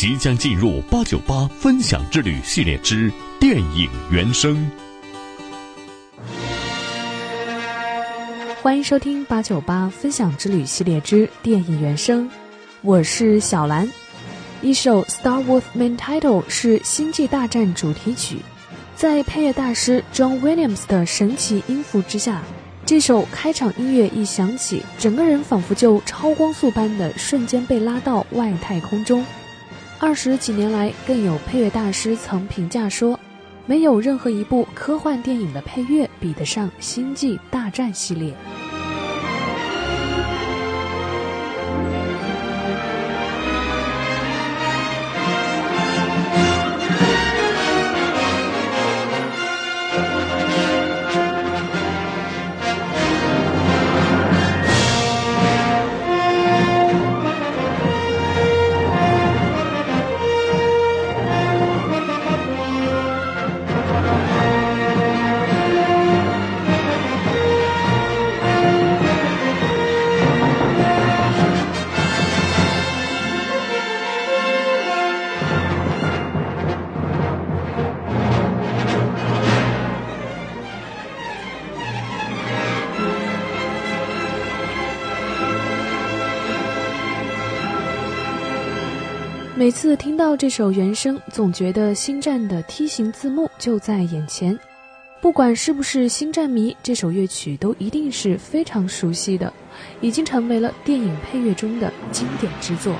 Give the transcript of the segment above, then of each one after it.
即将进入八九八分享之旅系列之电影原声，欢迎收听八九八分享之旅系列之电影原声，我是小兰。一首《Star Wars Main Title》是《星际大战》主题曲，在配乐大师 John Williams 的神奇音符之下，这首开场音乐一响起，整个人仿佛就超光速般的瞬间被拉到外太空中。二十几年来，更有配乐大师曾评价说，没有任何一部科幻电影的配乐比得上《星际大战》系列。每次听到这首原声，总觉得《星战》的梯形字幕就在眼前。不管是不是星战迷，这首乐曲都一定是非常熟悉的，已经成为了电影配乐中的经典之作。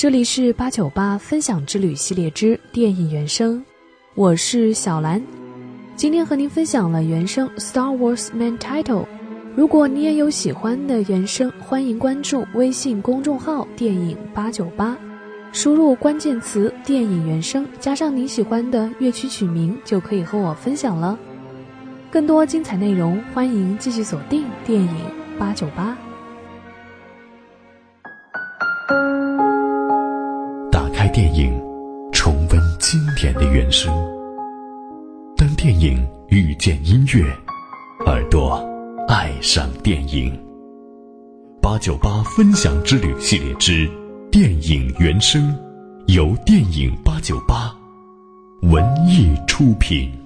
这里是八九八分享之旅系列之电影原声，我是小兰。今天和您分享了原声《Star Wars Main Title》。如果你也有喜欢的原声，欢迎关注微信公众号“电影八九八”，输入关键词“电影原声”，加上你喜欢的乐曲曲名，就可以和我分享了。更多精彩内容，欢迎继续锁定电影八九八。电影重温经典的原声。当电影遇见音乐，耳朵爱上电影。八九八分享之旅系列之电影原声，由电影八九八文艺出品。